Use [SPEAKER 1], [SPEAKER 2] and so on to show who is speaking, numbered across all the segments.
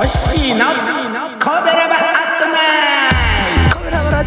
[SPEAKER 1] ッシーの神戸ラバアッ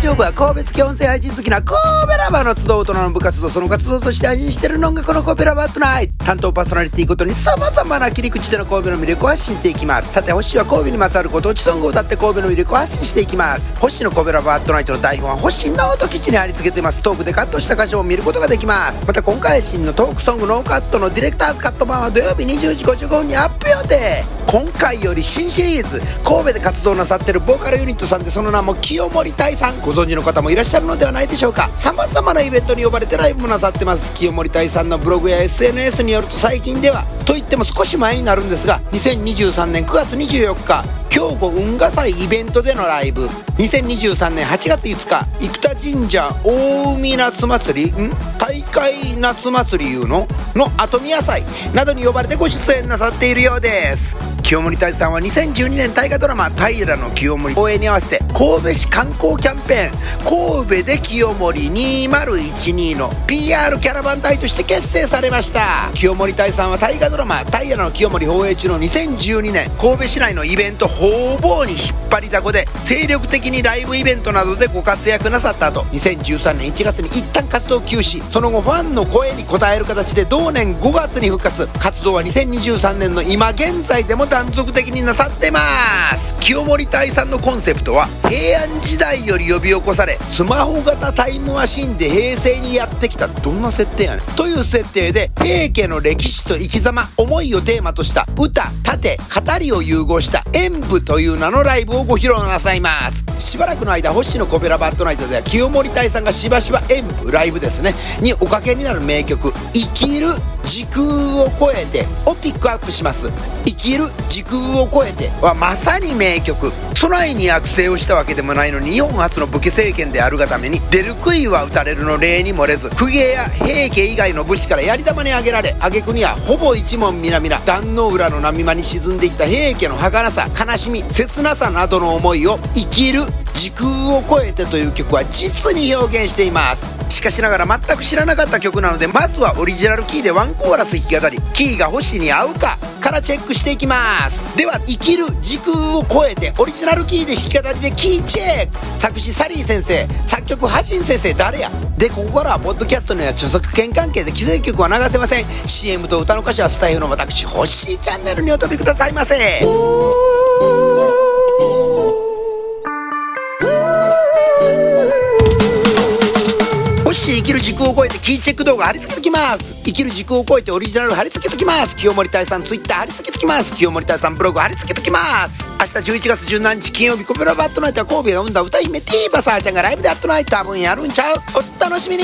[SPEAKER 1] ト神戸ラバラジオ部は神戸好き音声配信好きな神戸ラバーの集う大人の部活動その活動として配信している音楽の神戸ラバアットナイト。担当パーソナリティごとに様々な切り口での神戸の魅力を発信していきます。さて星は神戸にまつわるご当地ソングを歌って神戸の魅力を発信していきます。星の神戸ラバアットナイトの台本は星ノート基地に貼り付けています。トークでカットした箇所を見ることができます。また今回配信のトークソングノーカットのディレクターズカット版は土曜日20時55分にアップ予定。今回より新シリーズ神戸で活動なさってるボーカルユニットさんでその名も清盛大さん。ご存知の方もいらっしゃるのではないでしょうか。様々なイベントに呼ばれてライブもなさってます。清盛大さんのブログや SNS によると最近ではといっても少し前になるんですが2023年9月24日兵庫運河祭イベントでのライブ。2023年8月5日生田神社大海夏祭りん？大会夏祭りいうの？の後宮祭。などに呼ばれてご出演なさっているようです。清盛大さんは2012年大河ドラマ「平の清盛」応援に合わせて神戸市観光キャンペーン。神戸で清盛2012の PR キャラバン隊として結成されました。清盛大さんは大河ドラマ「平の清盛」放映中の2012年神戸市内のイベント方々に引っ張りだこで精力的にライブイベントなどでご活躍なさった後2013年1月に一旦活動休止。その後ファンの声に応える形で同年5月に復活。活動は2023年の今現在でも断続的になさってます。清盛大さんのコンセプトは平安時代より呼び起こされスマホ型タイムマシンで平成にやってきたどんな設定やねん。という設定で平家の歴史と生き様思いをテーマとした歌盾語りを融合した演舞という名のライブをご披露なさいます。しばらくの間星野コベラバッドナイトでは清盛大さんがしばしば演舞ライブですね。におかけになる名曲「生きる時空を超えて」をピックアップします。生きる時空を超えてはまさに名曲。備えに悪性をしたわけでもないのに日本初の武家政権であるがために出る杭は打たれるの例に漏れず公家や平家以外の武士からやり玉に挙げられ挙句にはほぼ一門皆々壇の浦の波間に沈んでいった平家の儚さ悲しみ切なさなどの思いを生きる時空を超えてという曲は実に表現しています。しかしながら全く知らなかった曲なのでまずはオリジナルキーでワンコーラス弾き語り。キーが星に合うかからチェックしていきます。では生きる時空を超えてオリジナルキーで弾き語りでキーチェック。作詞サリー先生。作曲ハジン先生。誰や？でここからはポッドキャストには著作権関係で既成曲は流せません。CM と歌の歌詞はスタイルの私星チャンネルにお飛びくださいませ。し生きる時空を超えてキーチェック動画貼り付けときます。生きる時空を超えてオリジナル貼り付けときます。清盛大さんツイッター貼り付けときます。清盛大さんブログ貼り付けときます。明日11月17日金曜日コペラバットナイトは神戸が生んだ歌姫ティーバサーちゃんがライブでアットナイト多分やるんちゃう。お楽しみに。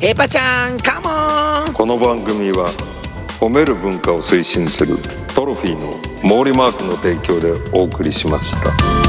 [SPEAKER 1] エパちゃんカモン。
[SPEAKER 2] この番組は褒める文化を推進するトロフィーの毛利マークの提供でお送りしました。